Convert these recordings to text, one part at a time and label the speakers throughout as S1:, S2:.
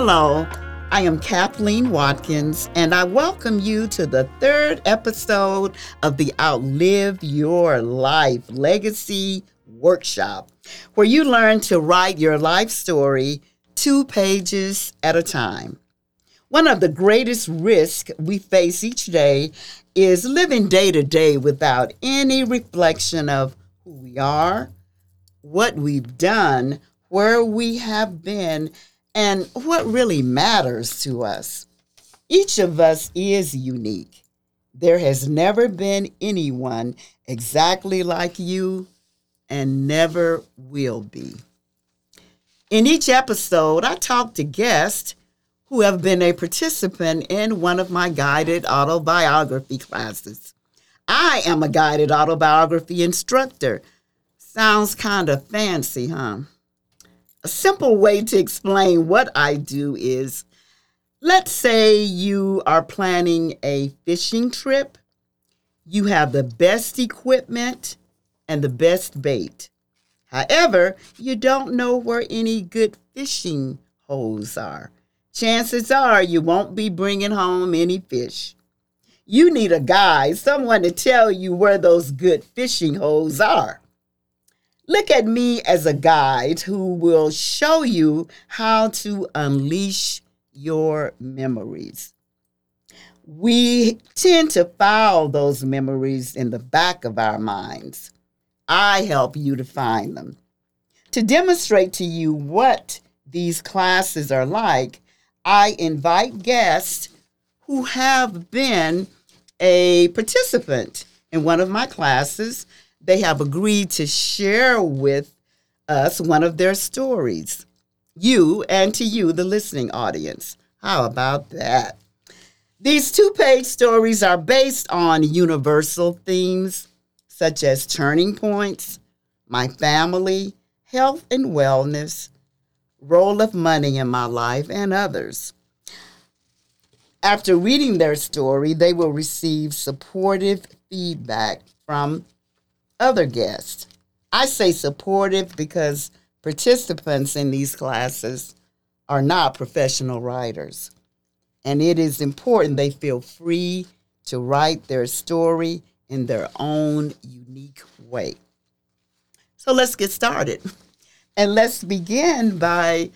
S1: Hello, I am Kathleen Watkins, and I welcome you to the third episode of the Outlive Your Life Legacy Workshop, where you learn to write your life story two pages at a time. One of the greatest risks we face each day is living day to day without any reflection of who we are, what we've done, where we have been, and what really matters to us. Each of us is unique. There has never been anyone exactly like you and never will be. In each episode, I talk to guests who have been a participant in one of my guided autobiography classes. I am a guided autobiography instructor. Sounds kind of fancy, huh? A simple way to explain what I do is let's say you are planning a fishing trip, you have the best equipment and the best bait. However, you don't know where any good fishing holes are. Chances are you won't be bringing home any fish. You need a guide, someone to tell you where those good fishing holes are. Look at me as a guide who will show you how to unleash your memories. We tend to file those memories in the back of our minds. I help you to find them. To demonstrate to you what these classes are like, I invite guests who have been a participant in one of my classes they have agreed to share with us one of their stories. You and to you, the listening audience. How about that? These two page stories are based on universal themes such as turning points, my family, health and wellness, role of money in my life, and others. After reading their story, they will receive supportive feedback from other guests. I say supportive because participants in these classes are not professional writers. And it is important they feel free to write their story in their own unique way. So let's get started. And let's begin by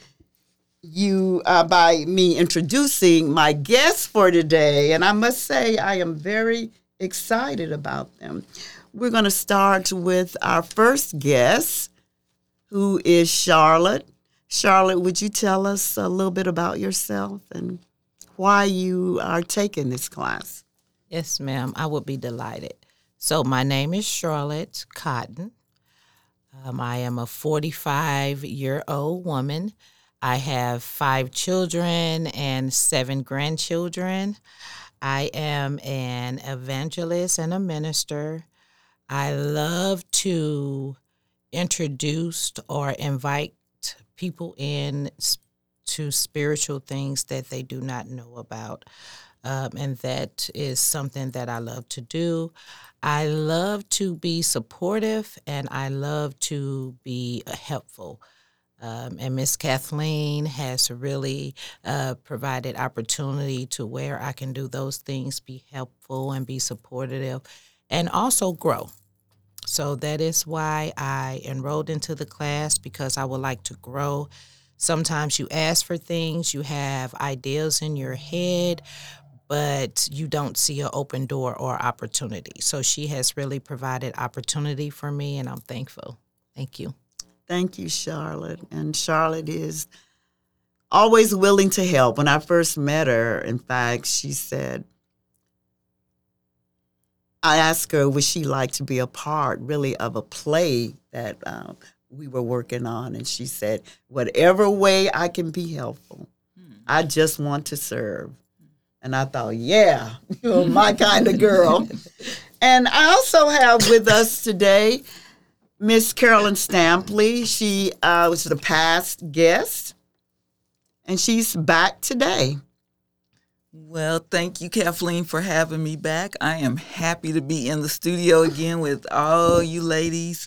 S1: you uh, by me introducing my guests for today and i must say i am very excited about them we're going to start with our first guest, who is Charlotte. Charlotte, would you tell us a little bit about yourself and why you are taking this class?
S2: Yes, ma'am. I would be delighted. So, my name is Charlotte Cotton. Um, I am a 45 year old woman. I have five children and seven grandchildren. I am an evangelist and a minister. I love to introduce or invite people in to spiritual things that they do not know about. Um, and that is something that I love to do. I love to be supportive and I love to be helpful. Um, and Miss Kathleen has really uh, provided opportunity to where I can do those things, be helpful and be supportive, and also grow. So that is why I enrolled into the class because I would like to grow. Sometimes you ask for things, you have ideas in your head, but you don't see an open door or opportunity. So she has really provided opportunity for me, and I'm thankful. Thank you.
S1: Thank you, Charlotte. And Charlotte is always willing to help. When I first met her, in fact, she said, I asked her, would she like to be a part, really, of a play that uh, we were working on? And she said, whatever way I can be helpful, hmm. I just want to serve. And I thought, yeah, you're my kind of girl. and I also have with us today Miss Carolyn Stampley. She uh, was the past guest, and she's back today.
S3: Well, thank you, Kathleen, for having me back. I am happy to be in the studio again with all you ladies.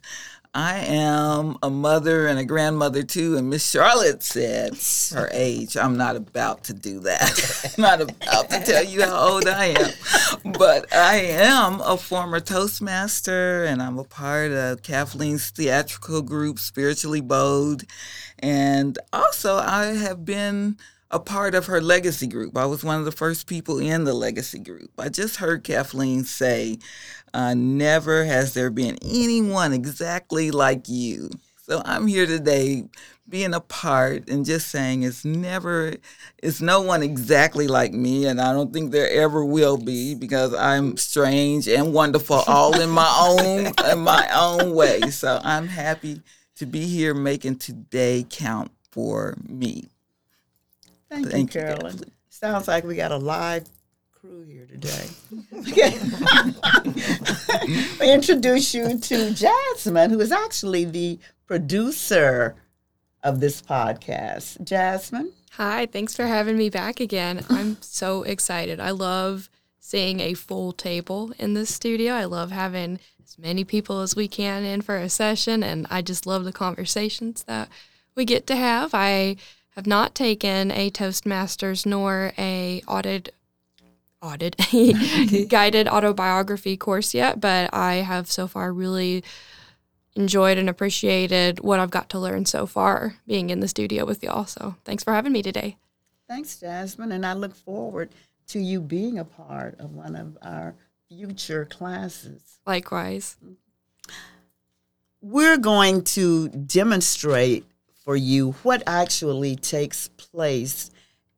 S3: I am a mother and a grandmother too, and Miss Charlotte said her age. I'm not about to do that. I'm not about to tell you how old I am. But I am a former Toastmaster, and I'm a part of Kathleen's theatrical group, Spiritually Bold. And also, I have been a part of her legacy group. I was one of the first people in the legacy group. I just heard Kathleen say, uh, Never has there been anyone exactly like you. So I'm here today being a part and just saying it's never, it's no one exactly like me. And I don't think there ever will be because I'm strange and wonderful all in my own, in my own way. So I'm happy to be here making today count for me.
S1: Thank,
S3: Thank
S1: you,
S3: you,
S1: Carolyn.
S3: Kathleen.
S1: Sounds like we got a live crew here today. we introduce you to Jasmine, who is actually the producer of this podcast. Jasmine,
S4: Hi, thanks for having me back again. I'm so excited. I love seeing a full table in this studio. I love having as many people as we can in for a session, and I just love the conversations that we get to have. I have not taken a Toastmasters nor a audit audit guided autobiography course yet, but I have so far really enjoyed and appreciated what I've got to learn so far being in the studio with y'all. So thanks for having me today.
S1: thanks, Jasmine, and I look forward to you being a part of one of our future classes.
S4: Likewise.
S1: We're going to demonstrate for you what actually takes place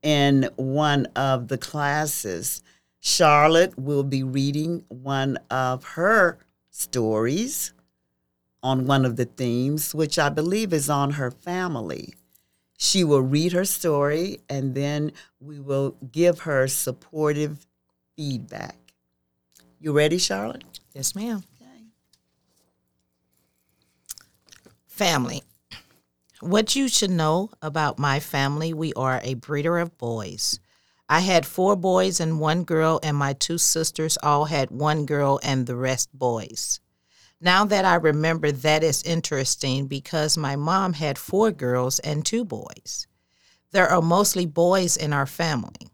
S1: in one of the classes. Charlotte will be reading one of her stories on one of the themes, which I believe is on her family. She will read her story and then we will give her supportive feedback. You ready, Charlotte?
S2: Yes, ma'am.
S1: Okay.
S2: Family. What you should know about my family we are a breeder of boys. I had four boys and one girl, and my two sisters all had one girl and the rest boys. Now that I remember, that is interesting because my mom had four girls and two boys. There are mostly boys in our family.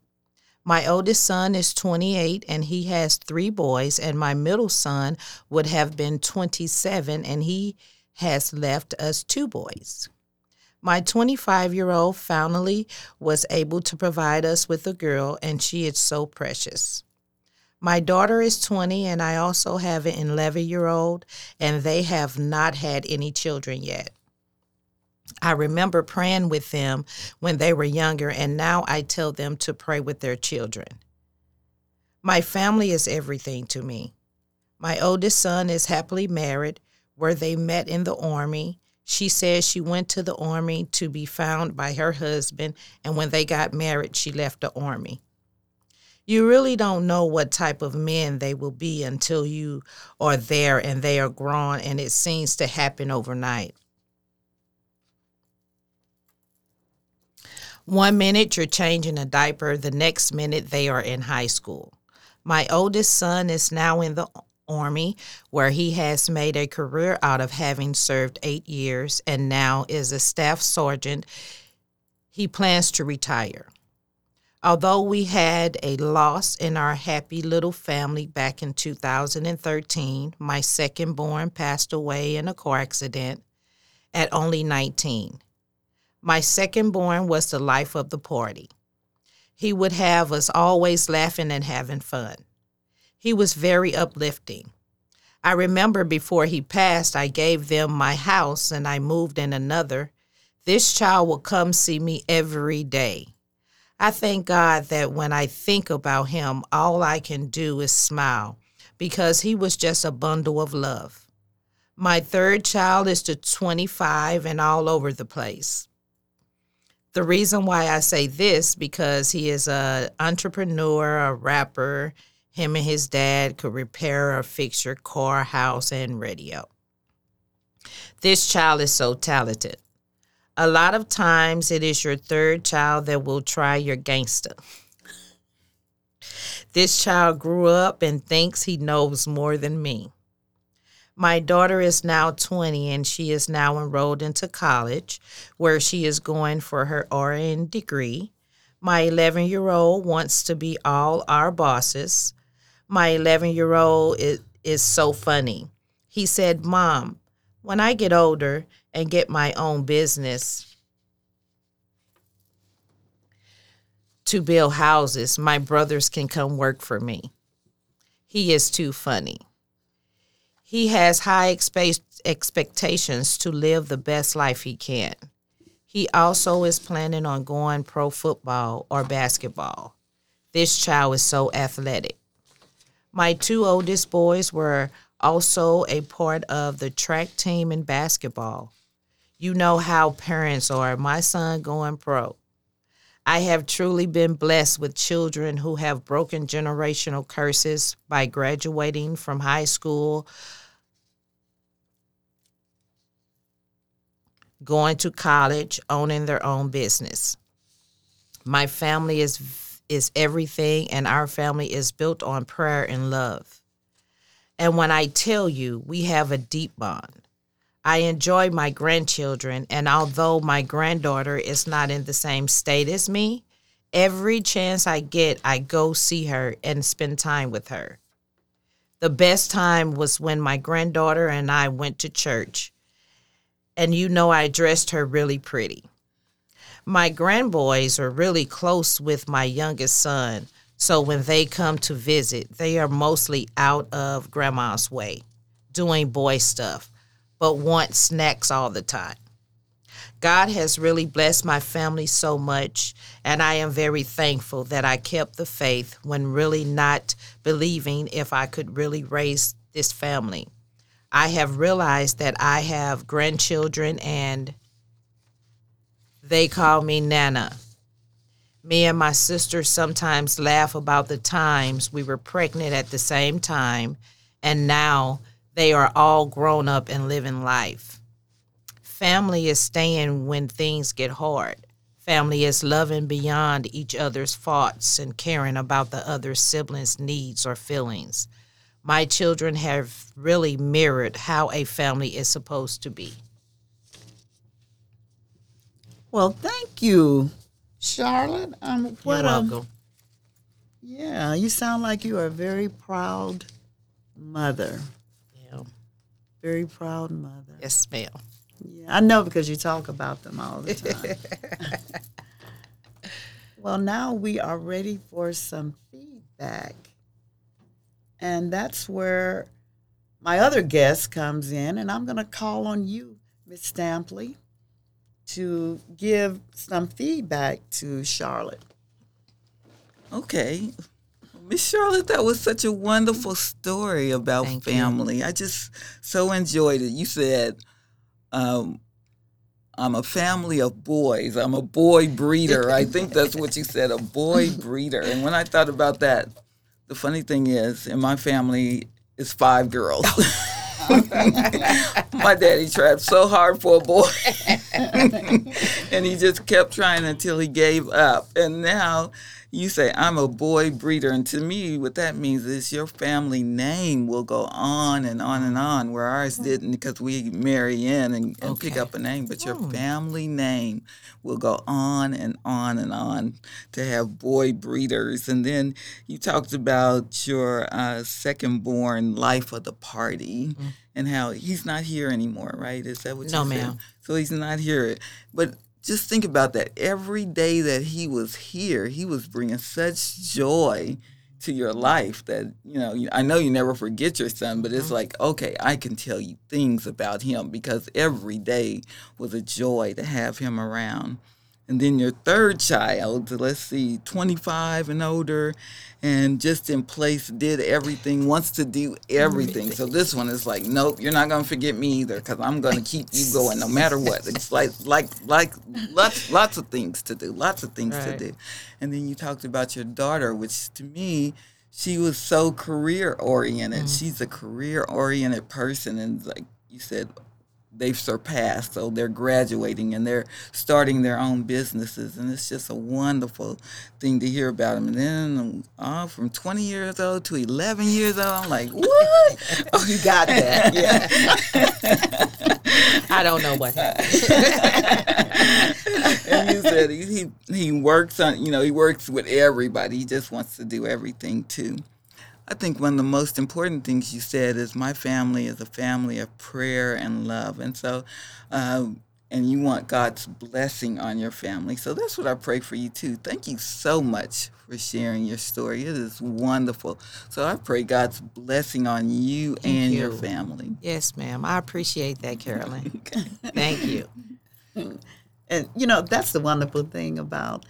S2: My oldest son is 28 and he has three boys, and my middle son would have been 27 and he has left us two boys. My 25 year old finally was able to provide us with a girl, and she is so precious. My daughter is 20, and I also have an 11 year old, and they have not had any children yet. I remember praying with them when they were younger, and now I tell them to pray with their children. My family is everything to me. My oldest son is happily married, where they met in the Army. She says she went to the Army to be found by her husband, and when they got married, she left the Army. You really don't know what type of men they will be until you are there and they are grown, and it seems to happen overnight. One minute you're changing a diaper, the next minute they are in high school. My oldest son is now in the Army, where he has made a career out of having served eight years and now is a staff sergeant. He plans to retire. Although we had a loss in our happy little family back in 2013, my second born passed away in a car accident at only 19. My second born was the life of the party. He would have us always laughing and having fun. He was very uplifting. I remember before he passed, I gave them my house and I moved in another. This child will come see me every day. I thank God that when I think about him, all I can do is smile because he was just a bundle of love. My third child is to 25 and all over the place. The reason why I say this because he is a entrepreneur, a rapper. Him and his dad could repair or fix your car, house, and radio. This child is so talented. A lot of times it is your third child that will try your gangster. This child grew up and thinks he knows more than me. My daughter is now 20 and she is now enrolled into college where she is going for her RN degree. My 11 year old wants to be all our bosses. My 11 year old is, is so funny. He said, Mom, when I get older and get my own business to build houses, my brothers can come work for me. He is too funny. He has high expe- expectations to live the best life he can. He also is planning on going pro football or basketball. This child is so athletic. My two oldest boys were also a part of the track team in basketball. You know how parents are. My son going pro. I have truly been blessed with children who have broken generational curses by graduating from high school, going to college, owning their own business. My family is is everything and our family is built on prayer and love. And when I tell you, we have a deep bond. I enjoy my grandchildren, and although my granddaughter is not in the same state as me, every chance I get, I go see her and spend time with her. The best time was when my granddaughter and I went to church, and you know, I dressed her really pretty. My grandboys are really close with my youngest son, so when they come to visit, they are mostly out of grandma's way, doing boy stuff, but want snacks all the time. God has really blessed my family so much, and I am very thankful that I kept the faith when really not believing if I could really raise this family. I have realized that I have grandchildren and they call me Nana. Me and my sister sometimes laugh about the times we were pregnant at the same time, and now they are all grown up and living life. Family is staying when things get hard. Family is loving beyond each other's faults and caring about the other siblings' needs or feelings. My children have really mirrored how a family is supposed to be.
S1: Well, thank you, Charlotte. Um, what
S2: You're
S1: um,
S2: welcome.
S1: yeah, you sound like you are a very proud mother.
S2: Yeah.
S1: Very proud mother.
S2: Yes, ma'am.
S1: Yeah, I know because you talk about them all the time. well, now we are ready for some feedback. And that's where my other guest comes in, and I'm going to call on you, Miss Stampley, to give some feedback to Charlotte.
S3: Okay. Miss Charlotte, that was such a wonderful story about
S2: Thank you.
S3: family. I just so enjoyed it. You said, um, I'm a family of boys. I'm a boy breeder. I think that's what you said, a boy breeder. And when I thought about that, the funny thing is, in my family, it's five girls. my daddy tried so hard for a boy. and he just kept trying until he gave up. And now you say, I'm a boy breeder. And to me, what that means is your family name will go on and on and on, where ours didn't because we marry in and, and pick up a name. But your
S2: Hmm.
S3: family name will go on and on and on to have boy breeders. And then you talked about your uh, second born life of the party and how he's not here anymore, right? Is that what
S2: No,
S3: you said?
S2: ma'am.
S3: So he's not here. But just think about that. Every day that he was here, he was bringing such joy to your life that, you know, I know you never forget your son, but it's mm-hmm. like, okay, I can tell you things about him because every day was a joy to have him around. And then your third child, let's see, 25 and older, and just in place, did everything, wants to do everything. So this one is like, nope, you're not gonna forget me either, because I'm gonna keep you going no matter what. It's like, like, like, lots, lots of things to do, lots of things
S2: Right.
S3: to do. And then you talked about your daughter, which to me, she was so career oriented. Mm. She's a career oriented person, and like you said, they've surpassed. So they're graduating and they're starting their own businesses, and it's just a wonderful thing to hear about them. And then uh, from 20 years old to 11 years old, I'm like, what?
S1: Oh, you got that. Yeah.
S2: I don't know what happened.
S3: and you said he, he he works on you know he works with everybody. He just wants to do everything too. I think one of the most important things you said is my family is a family of prayer and love, and so. Uh, and you want God's blessing on your family. So that's what I pray for you too. Thank you so much for sharing your story. It is wonderful. So I pray God's blessing on you
S2: Thank
S3: and
S2: you.
S3: your family.
S2: Yes, ma'am. I appreciate that, Carolyn. Thank you.
S1: And you know, that's the wonderful thing about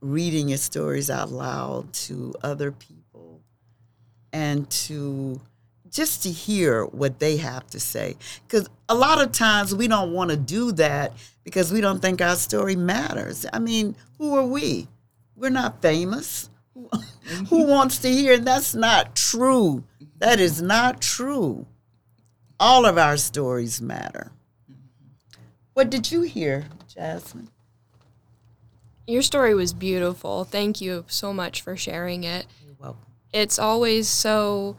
S1: reading your stories out loud to other people and to just to hear what they have to say. Because a lot of times we don't want to do that because we don't think our story matters. I mean, who are we? We're not famous. who wants to hear? That's not true. That is not true. All of our stories matter. What did you hear, Jasmine?
S4: Your story was beautiful. Thank you so much for sharing it.
S2: You're welcome.
S4: It's always so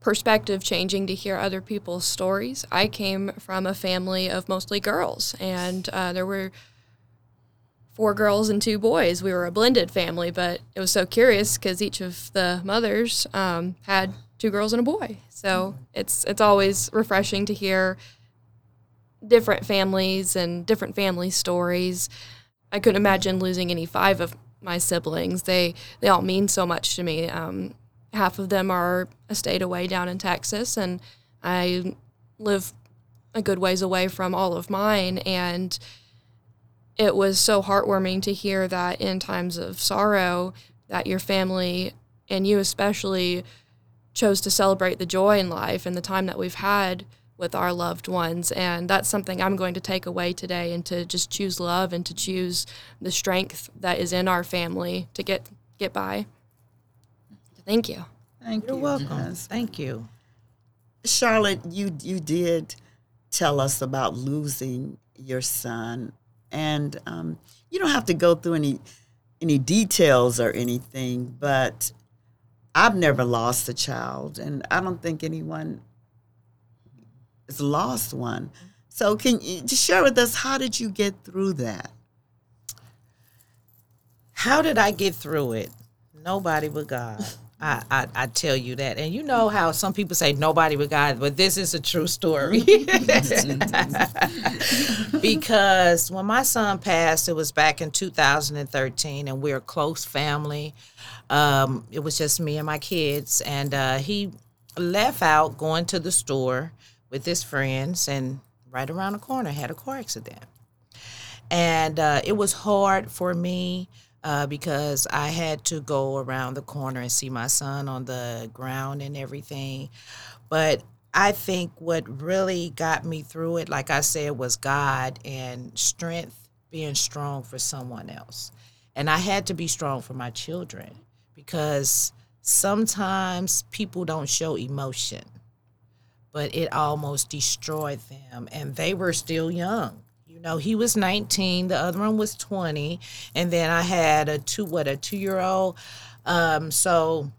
S4: perspective changing to hear other people's stories. I came from a family of mostly girls, and uh, there were four girls and two boys. We were a blended family, but it was so curious because each of the mothers um, had two girls and a boy. So it's it's always refreshing to hear different families and different family stories. I couldn't imagine losing any five of my siblings. They they all mean so much to me. Um, half of them are a state away down in Texas, and I live a good ways away from all of mine. And it was so heartwarming to hear that in times of sorrow, that your family and you especially chose to celebrate the joy in life and the time that we've had with our loved ones. And that's something I'm going to take away today and to just choose love and to choose the strength that is in our family to get get by. Thank you.
S1: Thank
S2: You're
S1: you.
S2: welcome.
S1: Yes.
S2: Thank you.
S1: Charlotte, you you did tell us about losing your son, and um, you don't have to go through any any details or anything, but I've never lost a child, and I don't think anyone has lost one. So, can you just share with us how did you get through that?
S2: How did I get through it? Nobody but God. I, I, I tell you that. And you know how some people say nobody but God, but this is a true story. because when my son passed, it was back in 2013, and we're a close family. Um, it was just me and my kids. And uh, he left out going to the store with his friends, and right around the corner had a car accident. And uh, it was hard for me uh, because I had to go around the corner and see my son on the ground and everything. But I think what really got me through it, like I said, was God and strength, being strong for someone else. And I had to be strong for my children because sometimes people don't show emotion, but it almost destroyed them. And they were still young. You know, he was 19, the other one was 20, and then I had a two, what, a two year old. Um, so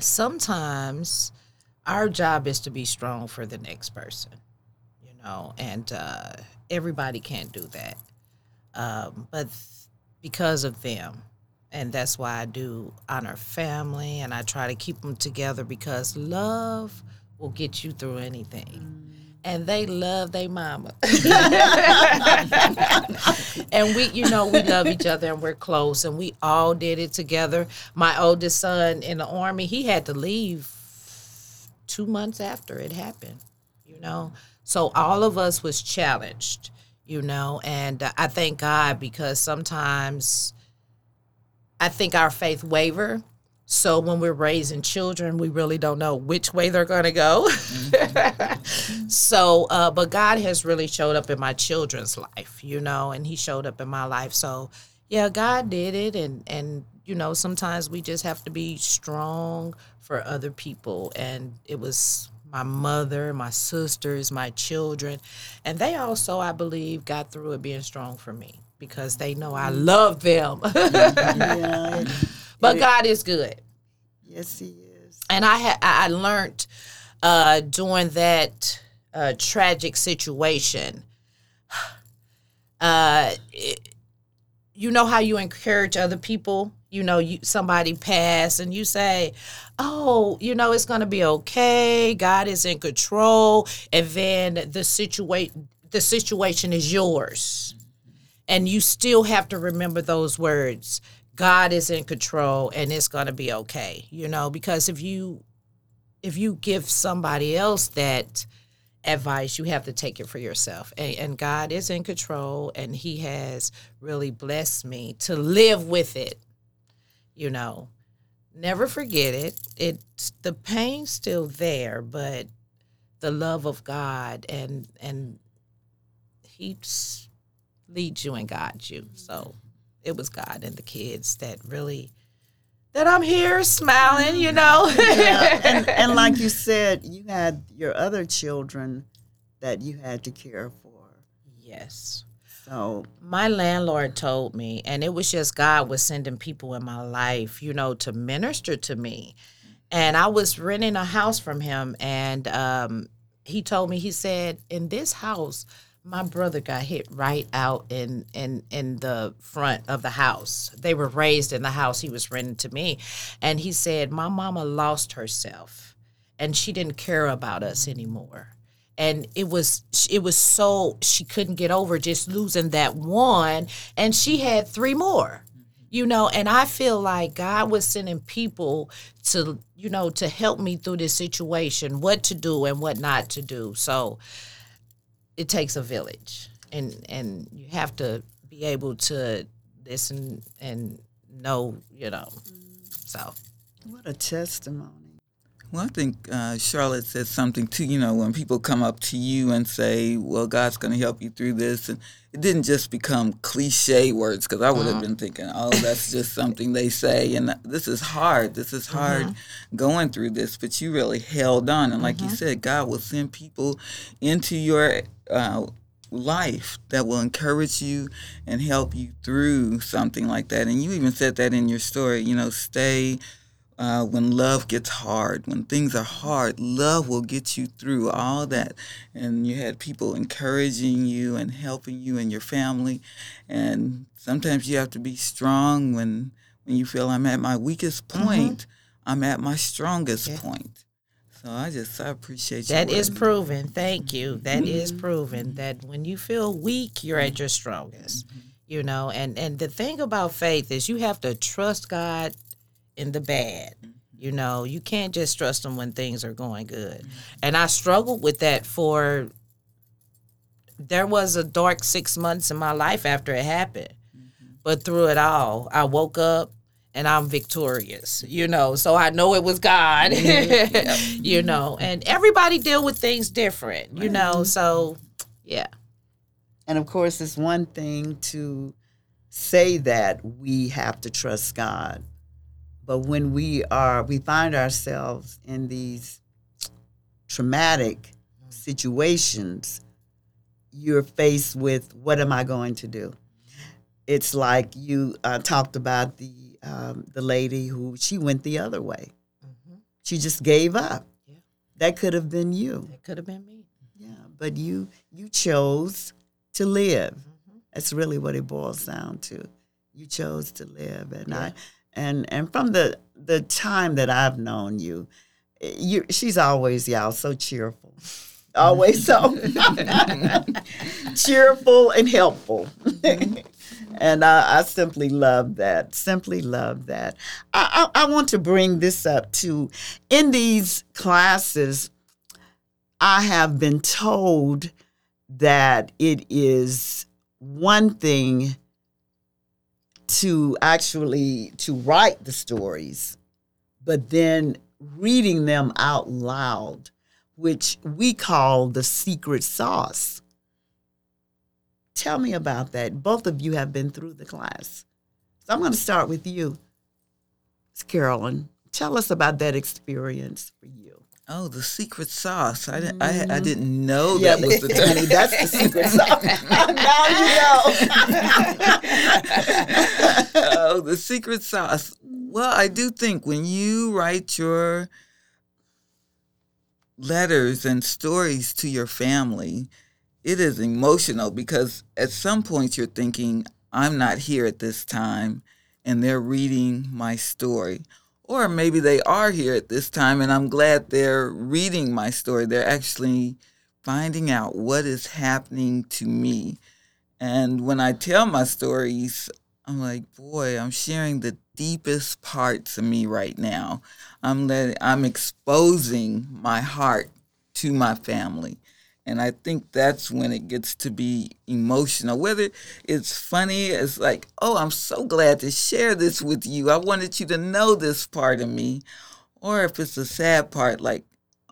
S2: sometimes our job is to be strong for the next person, you know, and uh, everybody can't do that. Um, but because of them, and that's why I do honor family and I try to keep them together because love will get you through anything. And they love their mama. and we, you know, we love each other and we're close and we all did it together. My oldest son in the army, he had to leave two months after it happened, you know. So all of us was challenged, you know, and uh, I thank God because sometimes I think our faith waver. So when we're raising children, we really don't know which way they're going to go. Mm-hmm. so, uh, but God has really showed up in my children's life, you know, and He showed up in my life. So, yeah, God did it, and and you know, sometimes we just have to be strong for other people, and it was my mother, my sisters, my children, and they also, I believe, got through it being strong for me because they know I mm. love them. Mm-hmm.
S1: Yeah,
S2: but God is good.
S1: yes, he is.
S2: and I had I learned uh, during that uh, tragic situation. Uh, it- you know how you encourage other people. You know, you somebody pass and you say, "Oh, you know, it's gonna be okay. God is in control." And then the situation the situation is yours, and you still have to remember those words. God is in control, and it's gonna be okay. You know, because if you if you give somebody else that advice, you have to take it for yourself. And, and God is in control, and He has really blessed me to live with it. You know, never forget it. It's the pain's still there, but the love of God and and He leads you and guides you. So it was God and the kids that really that I'm here smiling. You know.
S1: Yeah, and, and like you said, you had your other children that you had to care for.
S2: yes.
S1: So
S2: my landlord told me and it was just god was sending people in my life you know to minister to me and i was renting a house from him and um, he told me he said in this house my brother got hit right out in in in the front of the house. They were raised in the house he was renting to me. And he said my mama lost herself and she didn't care about us anymore. And it was it was so she couldn't get over just losing that one and she had three more you know? And i feel like god was sending people to you know to help me through this situation what to do and what not to do. So it takes a village and and you have to be able to listen and know you know so
S1: what a testimony.
S3: Well, I think uh, Charlotte said something too. You know, when people come up to you and say, "Well, God's going to help you through this," and it didn't just become cliche words because I would have uh-huh. been thinking, "Oh, that's just something they say," and this is hard. This is uh-huh. hard going through this, but you really held on, and like you uh-huh. said, God will send people into your uh, life that will encourage you and help you through something like that. And you even said that in your story. You know, stay uh, when love gets hard, when things are hard, love will get you through all that. And you had people encouraging you and helping you and your family. And sometimes you have to be strong when when you feel I'm at my weakest point, I'm at my strongest point. So I just I appreciate you.
S2: That is proven. Thank you. That is mm-hmm. proven that when you feel weak, you're at your strongest. Mm-hmm. You know, and and the thing about faith is you have to trust God in the bad. Mm-hmm. You know, you can't just trust him when things are going good. And I struggled with that for there was a dark 6 months in my life after it happened. But through it all, I woke up and I'm victorious, you know. So I know it was God, you know. And everybody deal with things different, you know. So, yeah.
S1: And of course, it's one thing to say that we have to trust God, but when we are, we find ourselves in these traumatic situations, you're faced with what am I going to do? It's like you uh, talked about the um, the lady who she went the other way. Mm-hmm. She just gave up.
S2: Yeah.
S1: That could have been you.
S2: It could have been me.
S1: Yeah, but you you chose to live. Mm-hmm. That's really what it boils down to. You chose to live, and I, and and from the the time that I've known you, eh, you she's always y'all so cheerful, always so cheerful and helpful. Mm-hmm. And I, I simply love that. Simply love that. I, I, I want to bring this up too. In these classes, I have been told that it is one thing to actually to write the stories, but then reading them out loud, which we call the secret sauce. Tell me about that. Both of you have been through the class. So I'm going to start with you. Carolyn, tell us about that experience for you.
S3: Oh, the secret sauce. I, didn't, I, I mm-hmm. didn't know
S1: Yeah,
S3: that was the
S1: honey, that's the secret sauce. now you know.
S3: oh, the secret sauce. Well, I do think when you write your letters and stories to your family, it is emotional because at some point you're thinking, I'm not here at this time, and they're reading my story. Or maybe they are here at this time, and I'm glad they're reading my story. They're actually finding out what is happening to me. And when I tell my stories, I'm like, boy, I'm sharing the deepest parts of me right now. I'm letting, I'm exposing my heart to my family. And I think that's when it gets to be emotional. Whether it's funny, it's like, oh, I'm so glad to share this with you. I wanted you to know this part of me. Or if it's a sad part, like,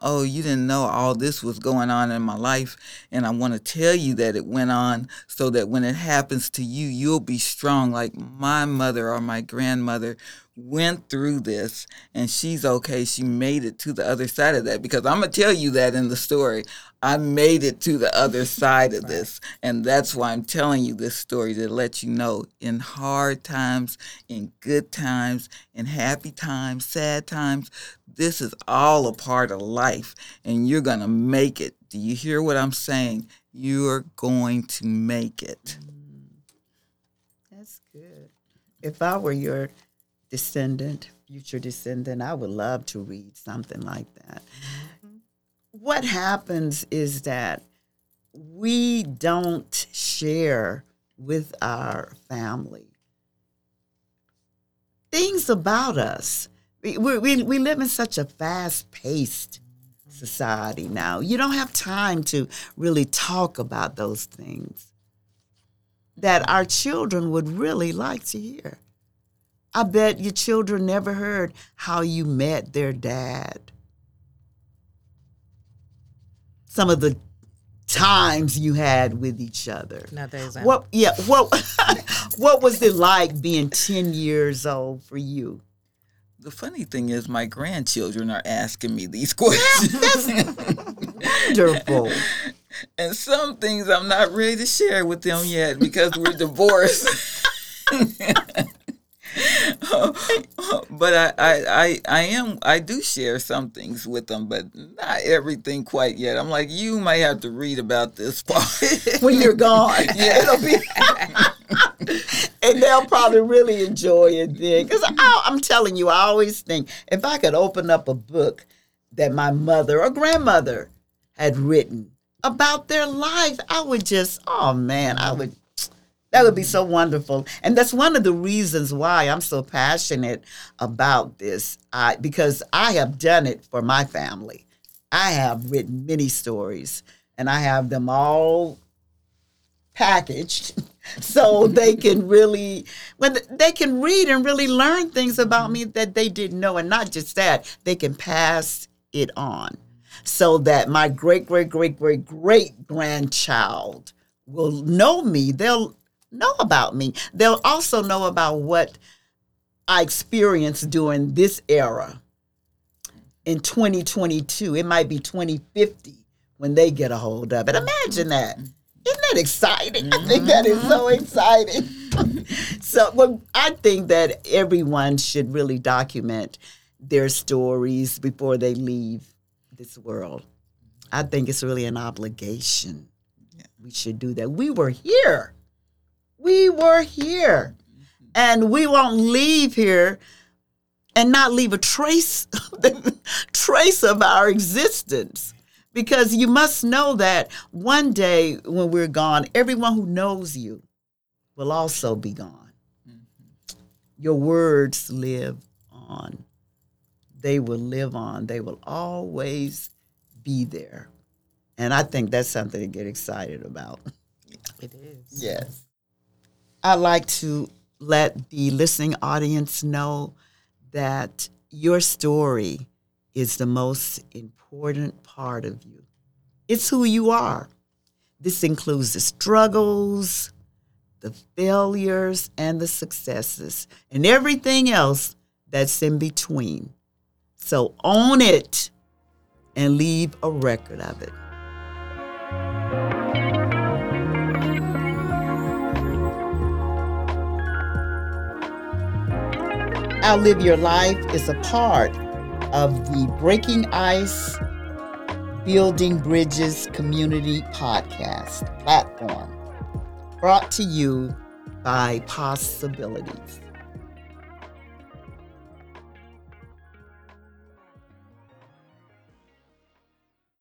S3: oh, you didn't know all this was going on in my life. And I want to tell you that it went on so that when it happens to you, you'll be strong. Like my mother or my grandmother went through this and she's okay. She made it to the other side of that because I'm going to tell you that in the story. I made it to the other side of this. And that's why I'm telling you this story to let you know in hard times, in good times, in happy times, sad times, this is all a part of life and you're going to make it. Do you hear what I'm saying? You're going to make it. Mm.
S1: That's good. If I were your descendant, future descendant, I would love to read something like that. What happens is that we don't share with our family things about us. We, we, we live in such a fast paced society now. You don't have time to really talk about those things that our children would really like to hear. I bet your children never heard how you met their dad. Some of the times you had with each other.
S2: Another.
S1: What yeah, what what was it like being 10 years old for you?
S3: The funny thing is, my grandchildren are asking me these questions.
S1: Wonderful.
S3: and some things I'm not ready to share with them yet because we're divorced. but I, I, I, I am I do share some things with them, but not everything quite yet. I'm like, you might have to read about this part
S1: when you're gone.
S3: Yeah.
S1: It'll be and they'll probably really enjoy it then. Because I'm telling you, I always think if I could open up a book that my mother or grandmother had written about their life, I would just, oh man, I would that would be so wonderful. And that's one of the reasons why I'm so passionate about this. I, because I have done it for my family. I have written many stories and I have them all packaged so they can really when they can read and really learn things about me that they didn't know and not just that they can pass it on so that my great great great great great grandchild will know me they'll know about me. They'll also know about what I experienced during this era in 2022. It might be 2050 when they get a hold of it. Imagine that. Isn't that exciting? I think that is so mm-hmm. exciting. so, well, I think that everyone should really document their stories before they leave this world. I think it's really an obligation. We should do that. We were here we were here. And we won't leave here and not leave a trace trace of our existence. Because you must know that one day when we're gone, everyone who knows you will also be gone. Mm-hmm. Your words live on. They will live on. They will always be there. And I think that's something to get excited about.
S2: It is.
S1: Yes. I'd like to let the listening audience know that your story is the most important part of you. It's who you are. This includes the struggles, the failures, and the successes, and everything else that's in between. So own it and leave a record of it. Outlive Your Life is a part of the Breaking Ice Building Bridges Community Podcast platform brought to you by Possibilities.